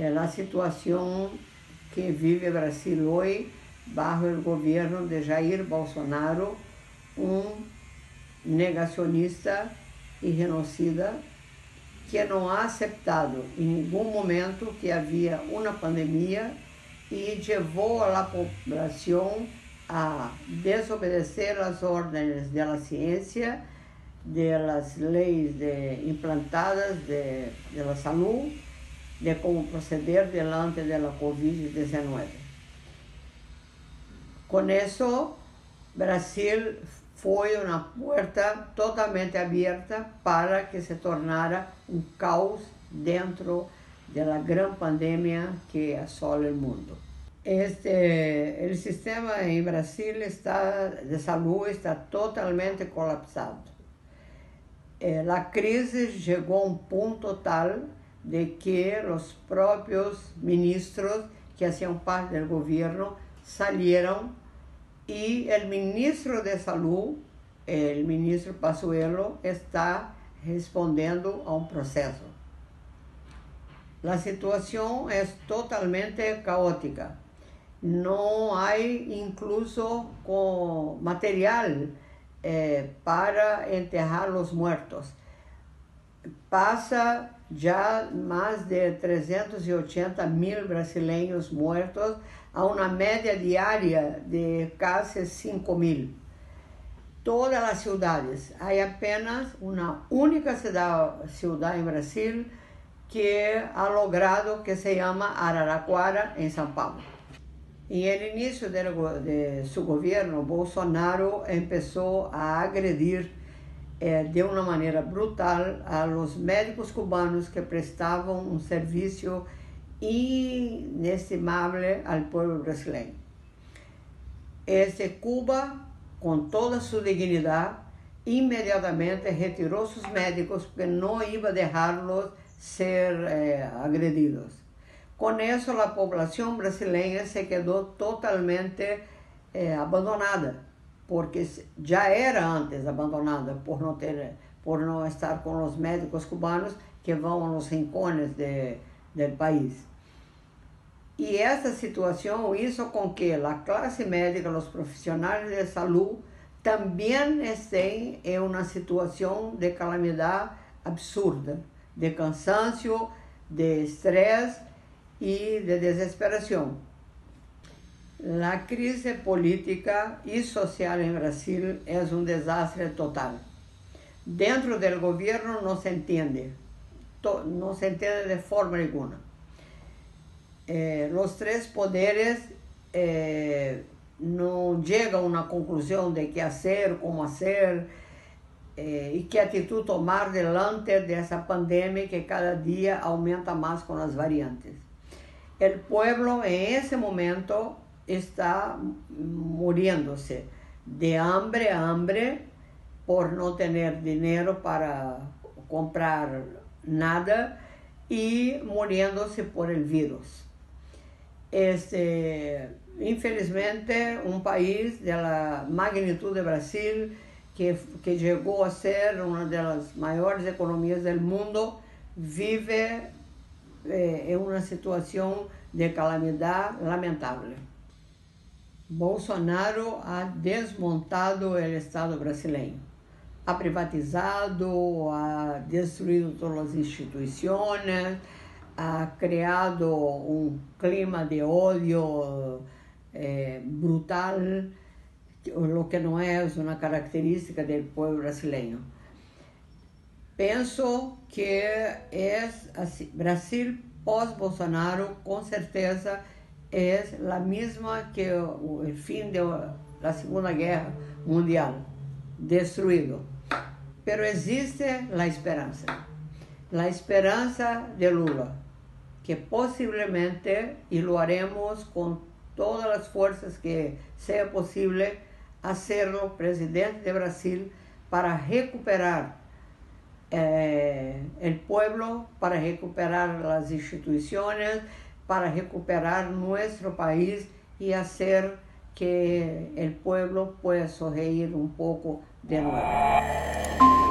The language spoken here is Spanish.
é a situação que vive o Brasil hoje, bajo o governo de Jair Bolsonaro, um negacionista e genocida que não ha aceptado em nenhum momento que havia uma pandemia e levou a população a desobedecer as ordens da ciência, das leis de, implantadas de, de saúde, de como proceder diante da Covid-19. Com isso, Brasil foi uma porta totalmente aberta para que se tornara um caos dentro da grande pandemia que assola o mundo. Este, o sistema em Brasil está, de saúde está totalmente colapsado. Eh, a crise chegou a um ponto tal de que os próprios ministros que faziam parte do governo saíram e o ministro de Saúde, o ministro Passuelo, está respondendo a um processo. A situação é totalmente caótica. Não há incluso material eh, para enterrar os mortos. Passa já mais de 380 mil brasileiros mortos a uma média diária de quase 5 mil. Todas as cidades, há apenas uma única cidade, cidade em Brasil que ha logrado que se chama Araraquara, em São Paulo. E no início de, de seu governo, Bolsonaro começou a agredir eh, de uma maneira brutal a los médicos cubanos que prestavam um serviço inestimable al pueblo brasileño. Este Cuba, com toda sua dignidade, imediatamente retirou seus médicos porque não ia deixá-los ser eh, agredidos. Com isso, a população brasileira se quedou totalmente eh, abandonada, porque já era antes abandonada por não ter, por não estar com os médicos cubanos que vão aos rincones de, do país. E essa situação hizo com que a classe médica, os profissionais de saúde, também estejam em uma situação de calamidade absurda, de cansaço, de estresse e de desesperação. A crise política e social em Brasil é um desastre total. Dentro do governo não se entende, não se entende de forma alguma eh, os três poderes eh, não chegam a uma conclusão de que fazer, como fazer, eh, e que atitude tomar diante dessa pandemia que cada dia aumenta mais com as variantes. O povo, em esse momento, está muriendo-se de hambre a hambre por não ter dinheiro para comprar nada e morrendo-se por el vírus este, infelizmente, um país da magnitude do Brasil, que, que chegou a ser uma das maiores economias do mundo, vive eh, em uma situação de calamidade lamentável. Bolsonaro ha desmontado o Estado brasileiro. Ha privatizado, ha destruído todas as instituições, ha creado un clima de odio eh, brutal, lo que no es una característica del pueblo brasileño. Pienso que es así, Brasil pós-Bolsonaro, com certeza, é a mesma que o, o fim da Segunda Guerra Mundial, destruído. Pero existe a esperança, a esperança de Lula que possivelmente, e lo haremos com todas as forças que seja possível, hacerlo presidente de Brasil para recuperar eh, el pueblo, para recuperar as instituições, para recuperar nosso país e fazer que o pueblo pueda sonreír um pouco de novo.